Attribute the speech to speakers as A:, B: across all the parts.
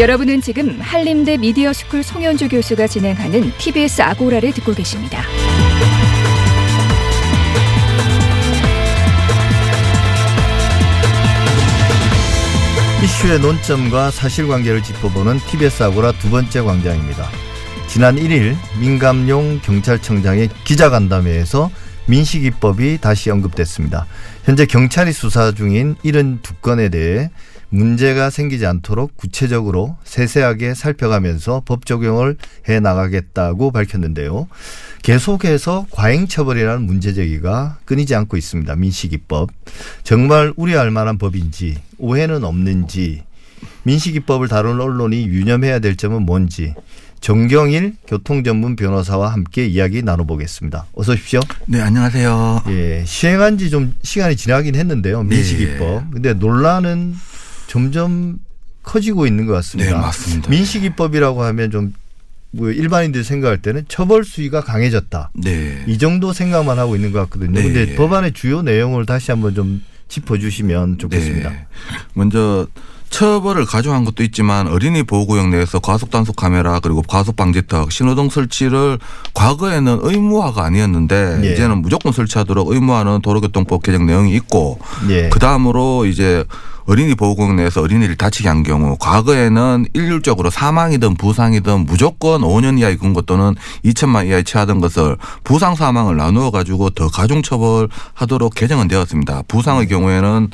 A: 여러분은 지금 한림대 미디어 스쿨 송현주 교수가 진행하는 TBS 아고라를 듣고 계십니다.
B: 이슈의 논점과 사실관계를 짚어보는 TBS 아고라 두 번째 광장입니다. 지난 1일 민갑룡 경찰청장의 기자간담회에서 민식이법이 다시 언급됐습니다. 현재 경찰이 수사 중인 72건에 대해 문제가 생기지 않도록 구체적으로 세세하게 살펴가면서 법 적용을 해 나가겠다고 밝혔는데요. 계속해서 과잉 처벌이라는 문제 제기가 끊이지 않고 있습니다. 민식이법. 정말 우려할 만한 법인지 오해는 없는지 민식이법을 다루는 언론이 유념해야 될 점은 뭔지 정경일 교통전문 변호사와 함께 이야기 나눠보겠습니다. 어서 오십시오.
C: 네, 안녕하세요.
B: 예, 시행한 지 좀 시간이 지나긴 했는데요. 민식이법.
C: 네.
B: 근데 논란은 점점 커지고 있는 것 같습니다.
C: 네, 맞습니다.
B: 민식이법이라고 하면 좀뭐 일반인들이 생각할 때는 처벌 수위가 강해졌다.
C: 네.
B: 이 정도 생각만 하고 있는 것 같거든요.
C: 네.
B: 근데 법안의 주요 내용을 다시 한번 좀 짚어주시면 좋겠습니다.
C: 네. 먼저 처벌을 가중한 것도 있지만 어린이 보호구역 내에서 과속 단속 카메라 그리고 과속 방지턱 신호등 설치를 과거에는 의무화가 아니었는데
B: 예.
C: 이제는 무조건 설치하도록 의무화는 도로교통법 개정 내용이 있고
B: 예.
C: 그 다음으로 이제 어린이 보호구역 내에서 어린이를 다치게 한 경우 과거에는 일률적으로 사망이든 부상이든 무조건 5년 이하의 근고 또는 2천만 이하에 처하던 것을 부상 사망을 나누어 가지고 더 가중 처벌하도록 개정은 되었습니다. 부상의 경우에는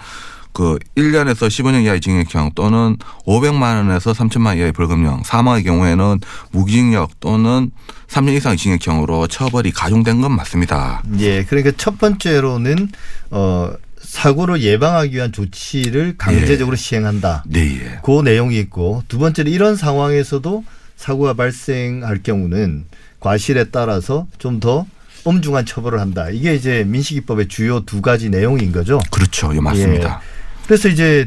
C: 그 1년에서 15년 이하의 징역형 또는 500만 원에서 3천만 원 이하의 벌금형, 사망의 경우에는 무기징역 또는 3년 이상의 징역형으로 처벌이 가중된 건 맞습니다.
B: 예, 그러니까 첫 번째로는 어 사고를 예방하기 위한 조치를 강제적으로 시행한다.
C: 네. 예.
B: 그 내용이 있고 두 번째는 이런 상황에서도 사고가 발생할 경우는 과실에 따라서 좀더 엄중한 처벌을 한다. 이게 이제 민식이법의 주요 두 가지 내용인 거죠.
C: 그렇죠. 예, 맞습니다.
B: 그래서 이제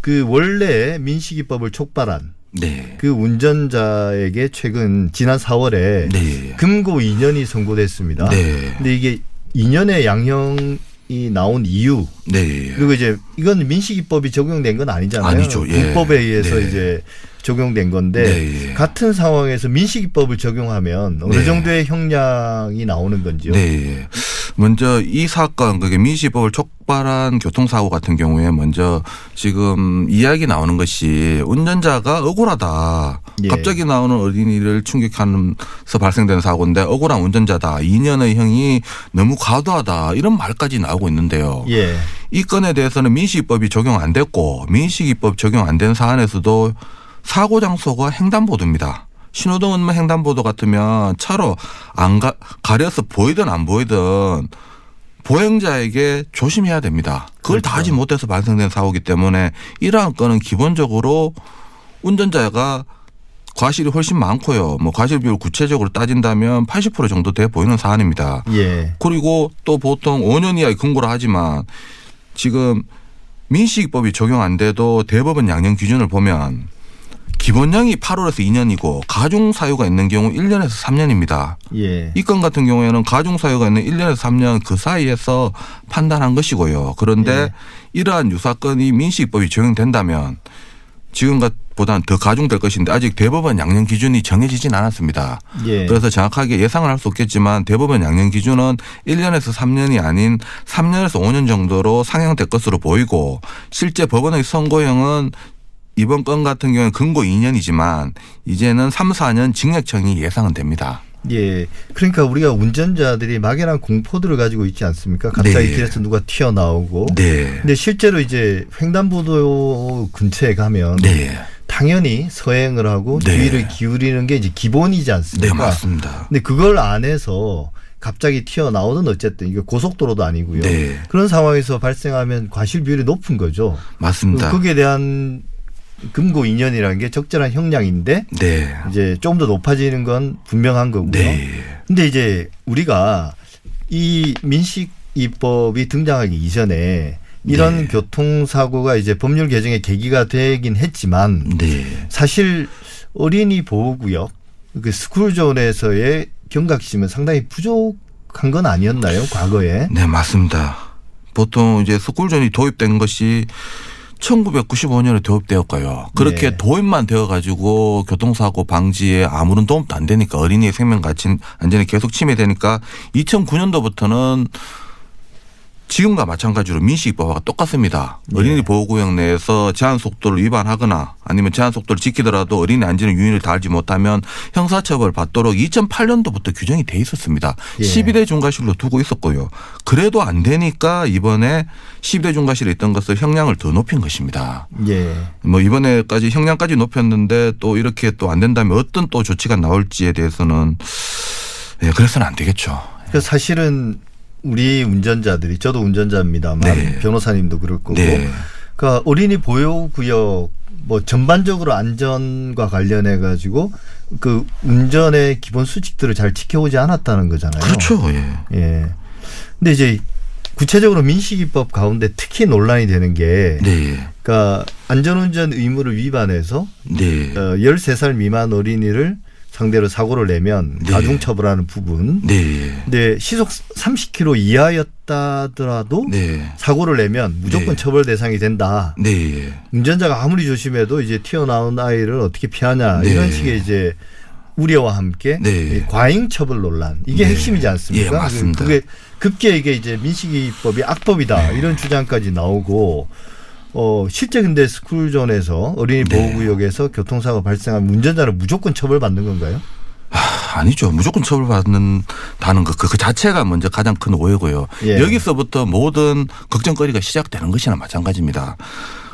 B: 그 원래 민식이법을 촉발한
C: 네.
B: 그 운전자에게 최근 지난 4월에
C: 네.
B: 금고 2년이 선고됐습니다.
C: 네.
B: 근데 이게 2년의 양형이 나온 이유
C: 네.
B: 그리고 이제 이건 민식이법이 적용된 건 아니잖아요.
C: 아니죠. 예.
B: 국법에 의해서
C: 네.
B: 이제 적용된 건데
C: 네, 예.
B: 같은 상황에서 민식이법을 적용하면 어느
C: 네.
B: 정도의 형량이 나오는 건지요?
C: 네. 먼저 이 사건 그게 민식법을 촉발한 교통사고 같은 경우에 먼저 지금 이야기 나오는 것이 운전자가 억울하다.
B: 예.
C: 갑자기 나오는 어린이를 충격하면서 발생된 사고인데 억울한 운전자다. 2년의 형이 너무 과도하다. 이런 말까지 나오고 있는데요.
B: 예.
C: 이 건에 대해서는 민식이법이 적용 안 됐고 민식이법 적용 안 된 사안에서도 사고 장소가 횡단보도입니다. 신호등은 뭐 횡단보도 같으면 차로 안 가, 가려서 보이든 안 보이든 보행자에게 조심해야 됩니다. 그걸 다
B: 그렇죠.
C: 하지 못해서 발생된 사고이기 때문에 이러한 건은 기본적으로 운전자가 과실이 훨씬 많고요. 뭐 과실 비율 구체적으로 따진다면 80% 정도 돼 보이는 사안입니다.
B: 예.
C: 그리고 또 보통 5년 이하의 근고를 하지만 지금 민식이법이 적용 안 돼도 대법원 양형 기준을 보면 기본형이 8월에서 2년이고 가중 사유가 있는 경우 1년에서 3년입니다.
B: 예.
C: 이 건 같은 경우에는 가중 사유가 있는 1년에서 3년 그 사이에서 판단한 것이고요. 그런데
B: 예.
C: 이러한 유사건이 민식이법이 적용된다면 지금보다는 더 가중될 것인데 아직 대법원 양형 기준이 정해지진 않았습니다.
B: 예.
C: 그래서 정확하게 예상을 할 수 없겠지만 대법원 양형 기준은 1년에서 3년이 아닌 3년에서 5년 정도로 상향될 것으로 보이고 실제 법원의 선고형은 이번 건 같은 경우는 근고 2년이지만 이제는 3, 4년 징역형이 예상은 됩니다.
B: 예. 그러니까 우리가 운전자들이 막연한 공포들을 가지고 있지 않습니까? 갑자기
C: 네.
B: 길에서 누가 튀어나오고.
C: 네.
B: 근데 실제로 이제 횡단보도 근처에 가면
C: 네.
B: 당연히 서행을 하고
C: 네.
B: 주의를 기울이는 게 이제 기본이지
C: 네,
B: 않습니까?
C: 맞습니다.
B: 근데 그걸 안 해서 갑자기 튀어나오든 어쨌든 이게 고속도로도 아니고요.
C: 네.
B: 그런 상황에서 발생하면 과실 비율이 높은 거죠.
C: 맞습니다.
B: 거기에 대한 금고 2년이라는 게 적절한 형량인데
C: 네.
B: 이제 조금 더 높아지는 건 분명한 거고요.
C: 네.
B: 근데 이제 우리가 이 민식 입법이 등장하기 이전에 이런
C: 네.
B: 교통사고가 이제 법률 개정의 계기가 되긴 했지만
C: 네.
B: 사실 어린이 보호구역 그 스쿨존에서의 경각심은 상당히 부족한 건 아니었나요? 과거에.
C: 네, 맞습니다. 보통 이제 스쿨존이 도입된 것이 1995년에 도입되었고요. 그렇게
B: 네.
C: 도입만 되어가지고 교통사고 방지에 아무런 도움도 안 되니까 어린이의 생명 가치 안전이 계속 침해되니까 2009년도부터는 지금과 마찬가지로 민식이법과 똑같습니다.
B: 네.
C: 어린이 보호구역 내에서 제한 속도를 위반하거나 아니면 제한 속도를 지키더라도 어린이 안전에 유인을 다하지 못하면 형사처벌 받도록 2008년도부터 규정이 돼 있었습니다.
B: 예.
C: 12대 중과실로 두고 있었고요. 그래도 안 되니까 이번에 12대 중과실에 있던 것을 형량을 더 높인 것입니다.
B: 예.
C: 뭐 이번에까지 형량까지 높였는데 또 이렇게 또 안 된다면 어떤 또 조치가 나올지에 대해서는 예, 그래서는 안 되겠죠.
B: 그 사실은 우리 운전자들이 저도 운전자입니다만
C: 네.
B: 변호사님도 그럴 거고
C: 네.
B: 그러니까 어린이 보호 구역 뭐 전반적으로 안전과 관련해 가지고 그 운전의 기본 수칙들을 잘 지켜오지 않았다는 거잖아요.
C: 그렇죠. 예.
B: 예. 근데 이제 구체적으로 민식이법 가운데 특히 논란이 되는 게
C: 네.
B: 그러니까 안전운전 의무를 위반해서
C: 네.
B: 어, 13살 미만 어린이를 상대로 사고를 내면
C: 네.
B: 가중 처벌하는 부분.
C: 네.
B: 근데 시속 30km 이하였다더라도
C: 네.
B: 사고를 내면 무조건
C: 네.
B: 처벌 대상이 된다.
C: 네.
B: 운전자가 아무리 조심해도 이제 튀어나온 아이를 어떻게 피하냐
C: 네.
B: 이런 식의 이제 우려와 함께
C: 네.
B: 이 과잉 처벌 논란 이게
C: 네.
B: 핵심이지 않습니까?
C: 예, 맞습니다.
B: 그게 급게 이게 이제 민식이법이 악법이다
C: 네.
B: 이런 주장까지 나오고 어 실제 근데 스쿨존에서 어린이
C: 네.
B: 보호구역에서 교통사고 발생하면 운전자는 무조건 처벌받는 건가요?
C: 아, 아니죠. 무조건 처벌받는다는 것, 그, 그 자체가 먼저 가장 큰 오해고요.
B: 예.
C: 여기서부터 모든 걱정거리가 시작되는 것이나 마찬가지입니다.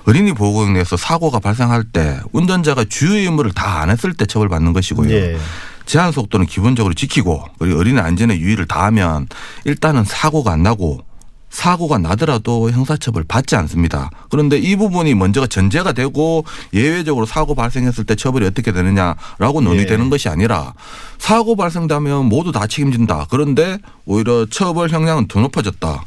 C: 어린이 보호구역 내에서 사고가 발생할 때 운전자가 주요 의무를 다 안 했을 때 처벌받는 것이고요.
B: 예.
C: 제한 속도는 기본적으로 지키고 그리고 어린이 안전에 유의를 다하면 일단은 사고가 안 나고 사고가 나더라도 형사처벌 받지 않습니다. 그런데 이 부분이 먼저가 전제가 되고 예외적으로 사고 발생했을 때 처벌이 어떻게 되느냐라고 논의되는
B: 예.
C: 것이 아니라 사고 발생되면 모두 다 책임진다. 그런데 오히려 처벌 형량은 더 높아졌다.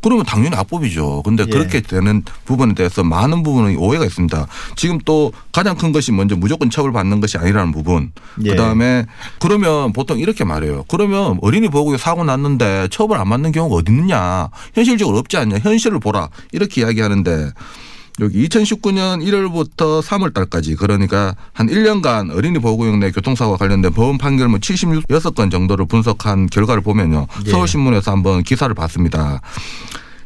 C: 그러면 당연히 악법이죠. 근데
B: 예.
C: 그렇게 되는 부분에 대해서 많은 부분은 오해가 있습니다. 지금 또 가장 큰 것이 먼저 무조건 처벌받는 것이 아니라는 부분.
B: 예.
C: 그다음에 그러면 보통 이렇게 말해요. 그러면 어린이 보호구에 사고 났는데 처벌 안 받는 경우가 어디 있느냐. 현실적으로 없지 않냐. 현실을 보라. 이렇게 이야기하는데 여기 2019년 1월부터 3월 달까지 그러니까 한 1년간 어린이 보호구역 내 교통사고와 관련된 법원 판결문 76건 정도를 분석한 결과를 보면요.
B: 예.
C: 서울신문에서 한번 기사를 봤습니다.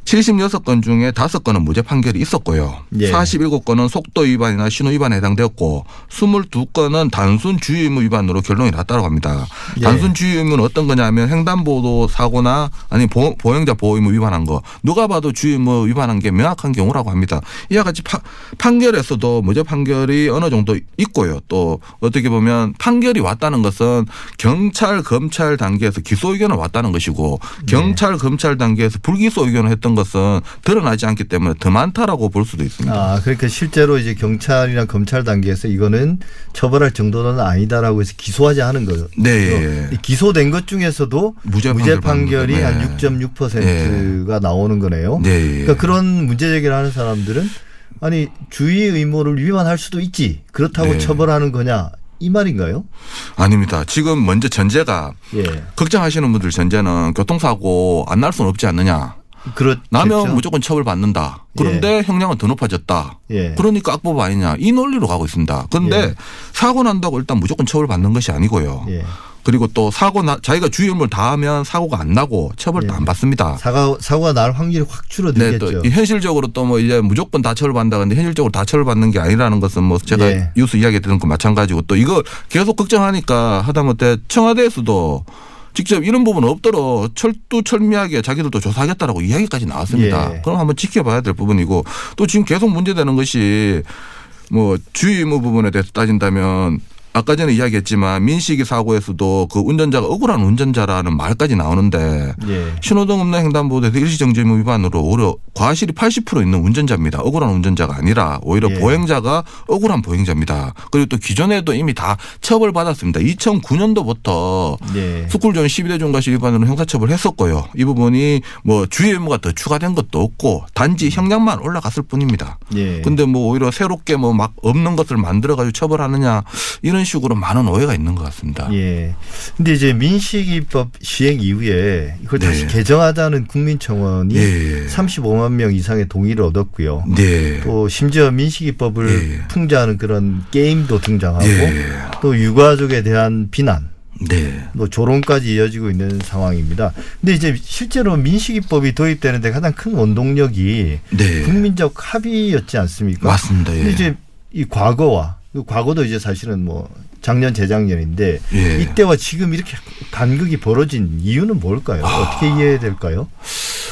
C: 76건 중에 5건은 무죄 판결이 있었고요.
B: 예.
C: 47건은 속도 위반이나 신호 위반에 해당되었고 22건은 단순 주의 의무 위반으로 결론이 났다고 합니다.
B: 예.
C: 단순 주의 의무는 어떤 거냐면 횡단보도 사고나 아니 보, 보행자 보호 의무 위반한 거 누가 봐도 주의 의무 위반한 게 명확한 경우라고 합니다. 이와 같이 파- 판결에서도 무죄 판결이 어느 정도 있고요. 또 어떻게 보면 판결이 왔다는 것은 경찰 검찰 단계에서 기소 의견을 왔다는 것이고
B: 네.
C: 경찰 검찰 단계에서 불기소 의견을 했던 것은 드러나지 않기 때문에 더 많다라고 볼 수도 있습니다.
B: 아, 그러니까 실제로 이제 경찰이나 검찰 단계에서 이거는 처벌할 정도는 아니다라고 해서 기소하지 않은 거죠.
C: 네.
B: 이 기소된 것 중에서도
C: 무죄
B: 무죄,
C: 판결
B: 판결이
C: 받는
B: 한
C: 거.
B: 6.6%가 나오는 거네요.
C: 네.
B: 그러니까 그런 문제 제기를 하는 사람들은 아니 주의 의무를 위반할 수도 있지. 그렇다고
C: 네.
B: 처벌하는 거냐 이 말인가요?
C: 아닙니다. 지금 먼저 전제가
B: 예.
C: 걱정하시는 분들 전제는 교통사고 안 날 수는 없지 않느냐.
B: 그렇죠.
C: 나면 무조건 처벌받는다. 그런데 형량은 더 높아졌다.
B: 예.
C: 그러니까 악법 아니냐. 이 논리로 가고 있습니다. 그런데
B: 예.
C: 사고 난다고 일단 무조건 처벌받는 것이 아니고요.
B: 예.
C: 그리고 또 사고 나 자기가 주의 의무를 다하면 사고가 안 나고 처벌도
B: 예.
C: 안 받습니다.
B: 사고 사고가 날 확률이 확
C: 네,
B: 줄어들겠죠.
C: 또 현실적으로 또 뭐 이제 무조건 다 처벌받는다. 근데 현실적으로 다 처벌받는 게 아니라는 것은 뭐 제가
B: 예.
C: 뉴스 이야기 들은 거 마찬가지고 또 이걸 계속 걱정하니까 하다못해 청와대에서도 직접 이런 부분 없도록 철두철미하게 자기들도 조사하겠다라고 이야기까지 나왔습니다.
B: 예.
C: 그럼 한번 지켜봐야 될 부분이고 또 지금 계속 문제되는 것이 뭐 주의 의무 부분에 대해서 따진다면 아까 전에 이야기했지만 민식이 사고에서도 그 운전자가 억울한 운전자라는 말까지 나오는데
B: 예.
C: 신호등 없는 횡단보도에서 일시정지 의무 위반으로 오히려 과실이 80% 있는 운전자입니다. 억울한 운전자가 아니라 오히려
B: 예.
C: 보행자가 억울한 보행자입니다. 그리고 또 기존에도 이미 다 처벌받았습니다. 2009년도부터
B: 예.
C: 스쿨존 12대 중과실 위반으로 형사처벌 했었고요. 이 부분이 뭐 주의 의무가 더 추가된 것도 없고 단지 형량만 올라갔을 뿐입니다.
B: 예.
C: 근데 뭐 오히려 새롭게 뭐 막 없는 것을 만들어 가지고 처벌하느냐 이런 이런 식으로 많은 오해가 있는 것 같습니다.
B: 예. 근데 이제 민식이법 시행 이후에 이걸 다시
C: 네.
B: 개정하자는 국민청원이
C: 예.
B: 35만 명 이상의 동의를 얻었고요.
C: 네.
B: 또 심지어 민식이법을
C: 예.
B: 풍자하는 그런 게임도 등장하고
C: 예.
B: 또 유가족에 대한 비난,
C: 네.
B: 뭐 조롱까지 이어지고 있는 상황입니다. 근데 이제 실제로 민식이법이 도입되는데 가장 큰 원동력이
C: 네.
B: 국민적 합의였지 않습니까?
C: 맞습니다. 예.
B: 근데 이제 이 과거와 그 과거도 이제 사실은 뭐 작년 재작년인데
C: 예.
B: 이때와 지금 이렇게 간극이 벌어진 이유는 뭘까요?
C: 아.
B: 어떻게 이해해야 될까요?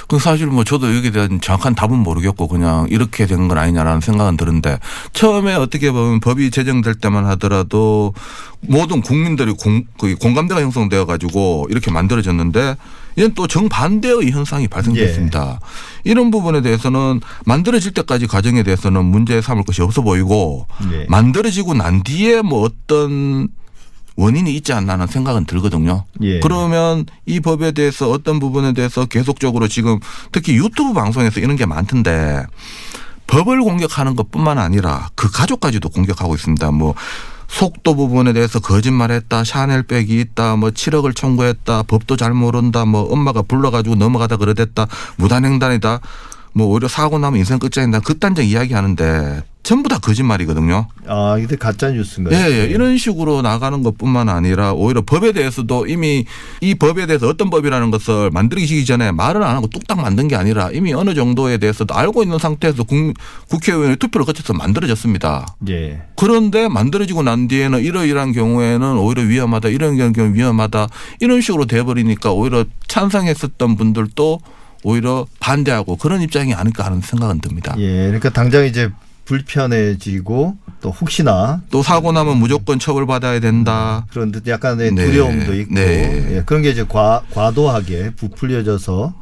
C: 그 사실 뭐 저도 여기에 대한 정확한 답은 모르겠고 그냥 이렇게 된 건 아니냐라는 생각은 드는데 처음에 어떻게 보면 법이 제정될 때만 하더라도 모든 국민들이 공, 그 공감대가 형성되어 가지고 이렇게 만들어졌는데 이건 또 정반대의 현상이 발생됐습니다. 이런 부분에 대해서는 만들어질 때까지 과정에 대해서는 문제 삼을 것이 없어 보이고
B: 네.
C: 만들어지고 난 뒤에 뭐 어떤 원인이 있지 않나 하는 생각은 들거든요.
B: 예.
C: 그러면 이 법에 대해서 어떤 부분에 대해서 계속적으로 지금 특히 유튜브 방송에서 이런 게 많던데 법을 공격하는 것 뿐만 아니라 그 가족까지도 공격하고 있습니다. 뭐 속도 부분에 대해서 거짓말했다, 샤넬백이 있다, 뭐 7억을 청구했다, 법도 잘 모른다, 뭐 엄마가 불러가지고 넘어가다 그러댔다, 무단횡단이다, 뭐 오히려 사고 나면 인생 끝장이다, 극단적 이야기 하는데 전부 다 거짓말이거든요.
B: 아, 이게 가짜 뉴스인가요?
C: 예, 예. 이런 식으로 나가는 것 뿐만 아니라 오히려 법에 대해서도 이미 이 법에 대해서 어떤 법이라는 것을 만들기 전에 말을 안 하고 뚝딱 만든 게 아니라 이미 어느 정도에 대해서도 알고 있는 상태에서 국, 국회의원의 투표를 거쳐서 만들어졌습니다.
B: 예.
C: 그런데 만들어지고 난 뒤에는 이러이러한 경우에는 오히려 위험하다, 이런 경우 위험하다, 이런 식으로 돼버리니까 오히려 찬성했었던 분들도 오히려 반대하고 그런 입장이 아닐까 하는 생각은 듭니다.
B: 예. 그러니까 당장 이제 불편해지고 또 혹시나
C: 또 사고 나면 무조건 처벌받아야 된다.
B: 그런 듯 약간의
C: 네.
B: 두려움도 있고
C: 네.
B: 예, 그런 게 이제 과, 과도하게 부풀려져서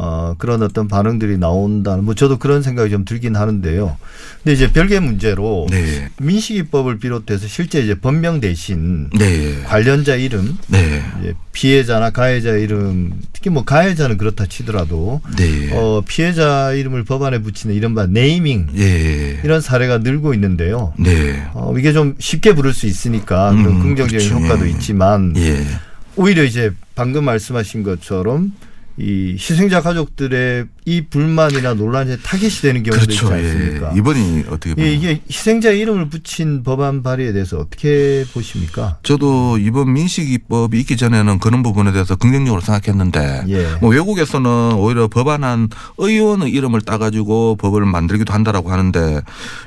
B: 어, 그런 어떤 반응들이 나온다는 뭐 저도 그런 생각이 좀 들긴 하는데요. 근데 이제 별개 문제로
C: 네.
B: 민식이법을 비롯해서 실제 이제 법명 대신
C: 네.
B: 관련자 이름,
C: 네.
B: 이제 피해자나 가해자 이름, 특히 뭐 가해자는 그렇다 치더라도
C: 네.
B: 어, 피해자 이름을 법안에 붙이는 이른바 네이밍
C: 예.
B: 이런 사례가 늘고 있는데요.
C: 네.
B: 어, 이게 좀 쉽게 부를 수 있으니까 그런
C: 음,
B: 긍정적인
C: 그렇죠.
B: 효과도
C: 예.
B: 있지만
C: 예.
B: 오히려 이제 방금 말씀하신 것처럼 이 희생자 가족들의 이 불만이나 논란에 타겟이 되는 경우도
C: 그렇죠.
B: 있지
C: 예.
B: 않습니까?
C: 이번이 어떻게 보면
B: 예, 이게 희생자 이름을 붙인 법안 발의에 대해서 어떻게 보십니까?
C: 저도 이번 민식이법이 있기 전에는 그런 부분에 대해서 긍정적으로 생각했는데
B: 예.
C: 뭐 외국에서는 오히려 법안한 의원의 이름을 따가지고 법을 만들기도 한다라고 하는데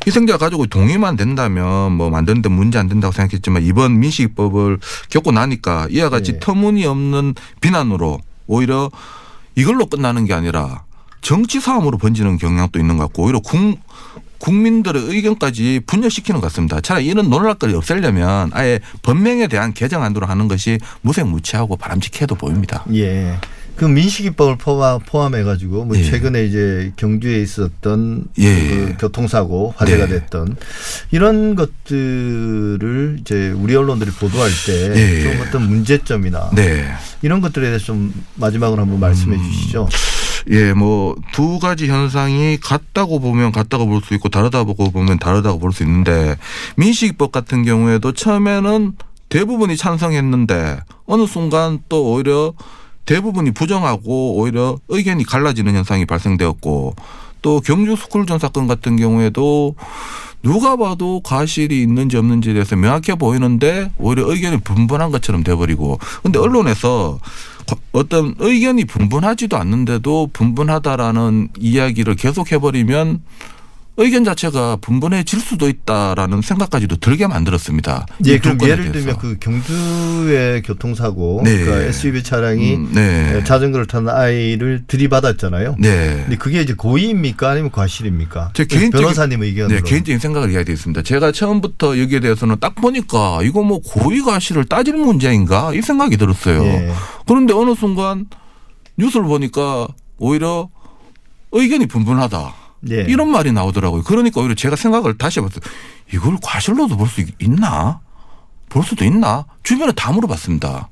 C: 희생자 가족의 동의만 된다면 뭐 만드는데 문제 안 된다고 생각했지만 이번 민식이법을 겪고 나니까 이와 같이
B: 예.
C: 터무니없는 비난으로 오히려 이걸로 끝나는 게 아니라 정치 싸움으로 번지는 경향도 있는 것 같고 오히려 국, 국민들의 의견까지 분열시키는 것 같습니다. 차라리 이런 논란거리 없애려면 아예 법명에 대한 개정안으로 하는 것이 무색무취하고 바람직해도 보입니다.
B: 예. 그 민식이법을 포함, 포함해가지고 뭐
C: 예.
B: 최근에 이제 경주에 있었던
C: 예.
B: 그 교통사고 화제가
C: 네.
B: 됐던 이런 것들을 이제 우리 언론들이 보도할 때
C: 예.
B: 좀 어떤 문제점이나
C: 네.
B: 이런 것들에 대해서 좀 마지막으로 한번 말씀해
C: 음.
B: 주시죠.
C: 예, 뭐 두 가지 현상이 같다고 보면 같다고 볼 수 있고 다르다고 보면 다르다고 볼 수 있는데 민식이법 같은 경우에도 처음에는 대부분이 찬성했는데 어느 순간 또 오히려 대부분이 부정하고 오히려 의견이 갈라지는 현상이 발생되었고 또 경주 스쿨존 사건 같은 경우에도 누가 봐도 과실이 있는지 없는지에 대해서 명확해 보이는데 오히려 의견이 분분한 것처럼 돼버리고 근데 언론에서 어떤 의견이 분분하지도 않는데도 분분하다라는 이야기를 계속 해버리면 의견 자체가 분분해질 수도 있다라는 생각까지도 들게 만들었습니다.
B: 예, 그럼 예를. 들면 그 경주의 교통사고,
C: 네.
B: 그러니까 SUV 차량이
C: 음, 네.
B: 자전거를 타는 아이를 들이받았잖아요.
C: 네.
B: 근데 그게 이제 고의입니까 아니면 과실입니까?
C: 제 개인적인-
B: 변호사님 의견으로.
C: 네, 개인적인 생각을 이야기했습니다. 제가 처음부터 여기에 대해서는 딱 보니까 이거 뭐 고의 과실을 따질 문제인가 이 생각이 들었어요.
B: 예.
C: 그런데 어느 순간 뉴스를 보니까 오히려 의견이 분분하다.
B: 예.
C: 이런 말이 나오더라고요. 그러니까 오히려 제가 생각을 다시 해봤어요. 이걸 과실로도 볼 수 있나? 볼 수도 있나? 주변에 다 물어봤습니다.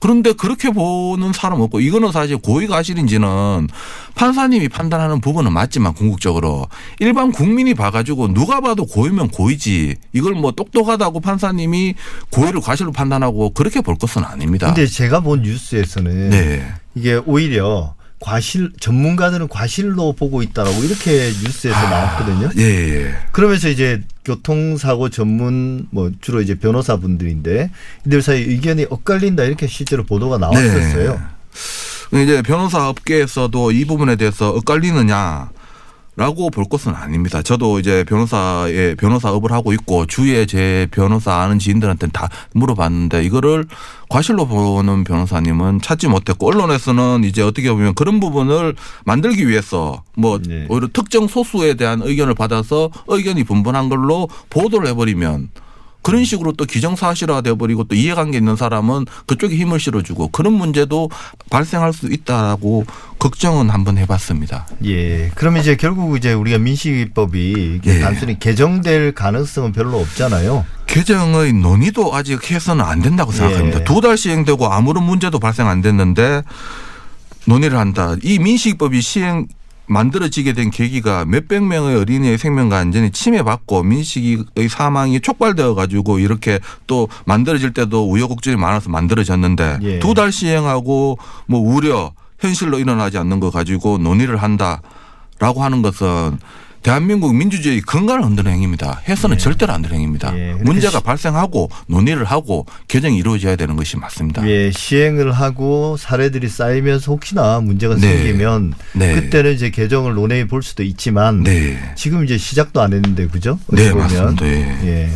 C: 그런데 그렇게 보는 사람 없고 이거는 사실 고의가 사실인지는 판사님이 판단하는 부분은 맞지만 궁극적으로 일반 국민이 봐가지고 누가 봐도 고의면 고의지 이걸 뭐 똑똑하다고 판사님이 고의를 과실로 판단하고 그렇게 볼 것은 아닙니다.
B: 근데 제가 본 뉴스에서는
C: 네.
B: 이게 오히려 과실 전문가들은 과실로 보고 있다라고 이렇게 뉴스에서 나왔거든요.
C: 예, 예.
B: 그러면서 이제 교통사고 전문 뭐 주로 이제 변호사분들인데 이들 사이 의견이 엇갈린다 이렇게 실제로 보도가 나왔었어요.
C: 네. 이제 변호사 업계에서도 이 부분에 대해서 엇갈리느냐 라고 볼 것은 아닙니다. 저도 이제 변호사의 변호사업을 하고 있고 주위에 제 변호사 아는 지인들한테는 다 물어봤는데 이거를 과실로 보는 변호사님은 찾지 못했고 언론에서는 이제 어떻게 보면 그런 부분을 만들기 위해서 뭐
B: 네.
C: 오히려 특정 소수에 대한 의견을 받아서 의견이 분분한 걸로 보도를 해버리면 그런 식으로 또 기정사실화 돼버리고 또 이해관계 있는 사람은 그쪽에 힘을 실어주고 그런 문제도 발생할 수 있다라고 걱정은 한번 해봤습니다.
B: 예. 그러면 이제 결국 이제 우리가 민식이법이
C: 예.
B: 단순히 개정될 가능성은 별로 없잖아요.
C: 개정의 논의도 아직 해서는 안 된다고 생각합니다.
B: 예.
C: 두달 시행되고 아무런 문제도 발생 안 됐는데 논의를 한다. 이 민식이법이 시행 만들어지게 된 계기가 몇백 명의 어린이의 생명과 안전이 침해받고 민식의 사망이 촉발되어 가지고 이렇게 또 만들어질 때도 우여곡절이 많아서 만들어졌는데
B: 예.
C: 두달 시행하고 뭐 우려 현실로 일어나지 않는 거 가지고 논의를 한다라고 하는 것은 대한민국 민주주의 근간을 흔드는 행위입니다. 해서는 절대로 안 되는 행위입니다.
B: 예. 이렇게
C: 문제가
B: 시-
C: 발생하고 논의를 하고 개정이 이루어져야 되는 것이 맞습니다.
B: 예, 시행을 하고 사례들이 쌓이면서 혹시나 문제가
C: 네.
B: 생기면
C: 네.
B: 그때는 이제 개정을 논의해 볼 수도 있지만
C: 네.
B: 지금 이제 시작도 안 했는데 그죠?
C: 네,
B: 보면.
C: 맞습니다. 예.
B: 예.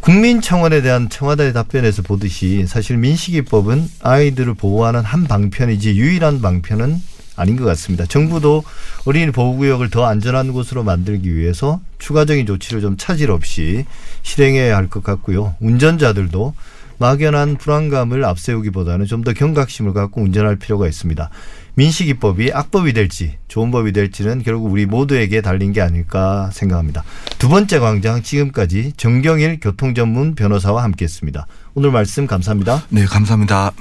B: 국민청원에 대한 청와대의 답변에서 보듯이 사실 민식이법은 아이들을 보호하는 한 방편이지 유일한 방편은 아닌 것 같습니다. 정부도 어린이 보호구역을 더 안전한 곳으로 만들기 위해서 추가적인 조치를 좀 차질 없이 실행해야 할 것 같고요. 운전자들도 막연한 불안감을 앞세우기보다는 좀 더 경각심을 갖고 운전할 필요가 있습니다. 민식이법이 악법이 될지 좋은 법이 될지는 결국 우리 모두에게 달린 게 아닐까 생각합니다. 두 번째 광장 지금까지 정경일 교통전문 변호사와 함께했습니다. 오늘 말씀 감사합니다.
C: 네, 감사합니다.